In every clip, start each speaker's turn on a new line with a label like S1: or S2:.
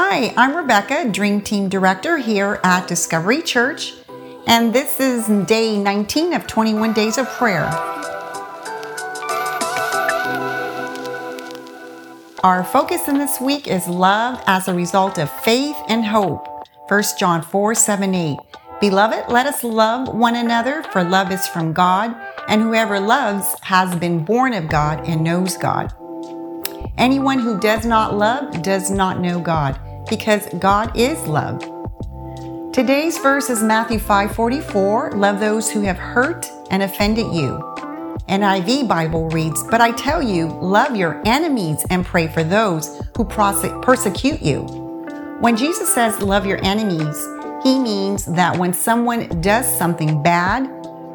S1: Hi, I'm Rebecca, Dream Team Director here at Discovery Church, and this is day 19 of 21 Days of Prayer. Our focus in this week is love as a result of faith and hope. 1 John 4 7 8. Beloved, let us love one another, for love is from God, and whoever loves has been born of God and knows God. Anyone who does not love does not know God, because God is love. Today's verse is Matthew 5:44, love those who have hurt and offended you. NIV Bible reads, But I tell you, love your enemies and pray for those who persecute you. When Jesus says love your enemies, he means that when someone does something bad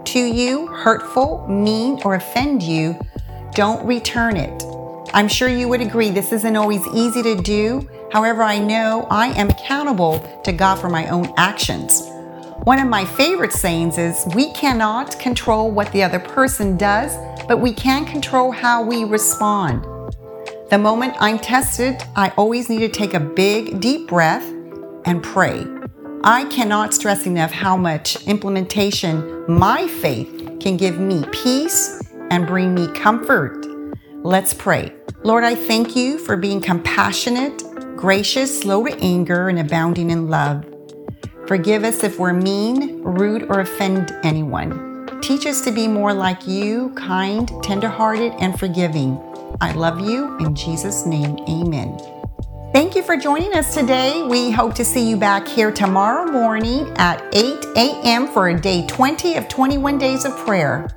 S1: to you, hurtful, mean, or offend you, don't return it. I'm sure you would agree this isn't always easy to do. However, I know I am accountable to God for my own actions. One of my favorite sayings is We cannot control what the other person does, but we can control how we respond. The moment I'm tested, I always need to take a big, deep breath and pray. I cannot stress enough how much implementation my faith can give me peace and bring me comfort. Let's pray. Lord, I thank you for being compassionate, gracious, slow to anger, and abounding in love. Forgive us if we're mean, rude, or offend anyone. Teach us to be more like you, kind, tenderhearted, and forgiving. I love you. In Jesus' name, amen. Thank you for joining us today. We hope to see you back here tomorrow morning at 8 a.m. for day 20 of 21 days of prayer.